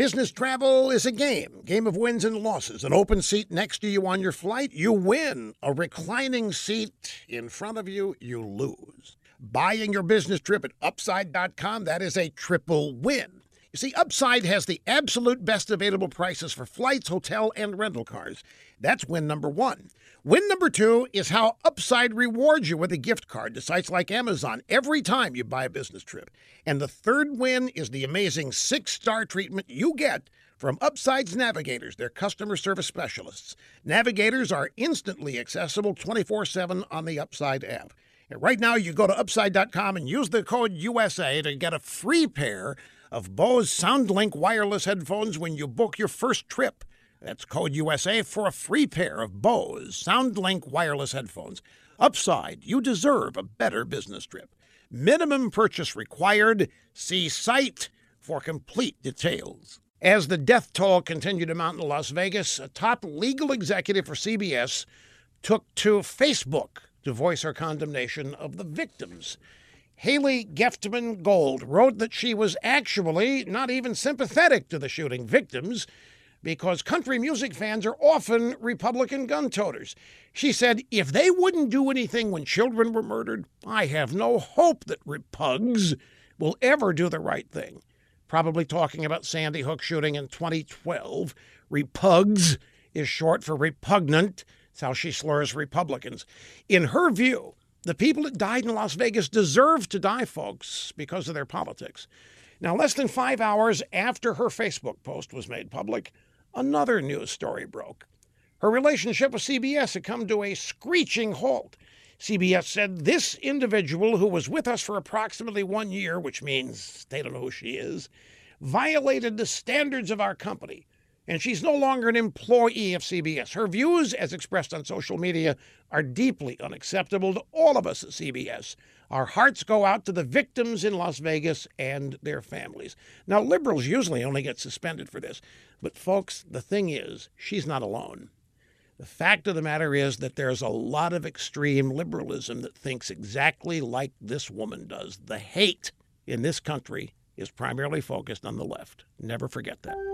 Business travel is a game, game of wins and losses. An open seat next to you on your flight, you win. A reclining seat in front of you, you lose. Buying your business trip at upside.com, that is a triple win. You see, Upside has the absolute best available prices for flights, hotel, and rental cars. That's win number one. Win number two is how Upside rewards you with a gift card to sites like Amazon every time you buy a business trip. And the third win is the amazing six star treatment you get from Upside's navigators, their customer service specialists. Navigators are instantly accessible 24 7 on the Upside app. And right now, you go to upside.com and use the code USA to get a free pair of Bose SoundLink wireless headphones when you book your first trip. That's code USA for a free pair of Bose SoundLink wireless headphones. Upside, you deserve a better business trip. Minimum purchase required. See site for complete details. As the death toll continued to mount in Las Vegas, a top legal executive for CBS took to Facebook to voice her condemnation of the victims. Hayley Geftman Gold wrote that she was actually not even sympathetic to the shooting victims because country music fans are often Republican gun toters. She said, If they wouldn't do anything when children were murdered, I have no hope that Repugs will ever do the right thing. Probably talking about Sandy Hook shooting in 2012. Repugs is short for repugnant. It's how she slurs Republicans. In her view, the people that died in Las Vegas deserve to die, folks, because of their politics. Now, less than five hours after her Facebook post was made public, another news story broke. Her relationship with CBS had come to a screeching halt. CBS said this individual, who was with us for approximately one year, which means they don't know who she is, violated the standards of our company and she's no longer an employee of CBS. Her views, as expressed on social media, are deeply unacceptable to all of us at CBS. Our hearts go out to the victims in Las Vegas and their families. Now, liberals usually only get suspended for this, but folks, the thing is, she's not alone. The fact of the matter is that there's a lot of extreme liberalism that thinks exactly like this woman does. The hate in this country is primarily focused on the left. Never forget that.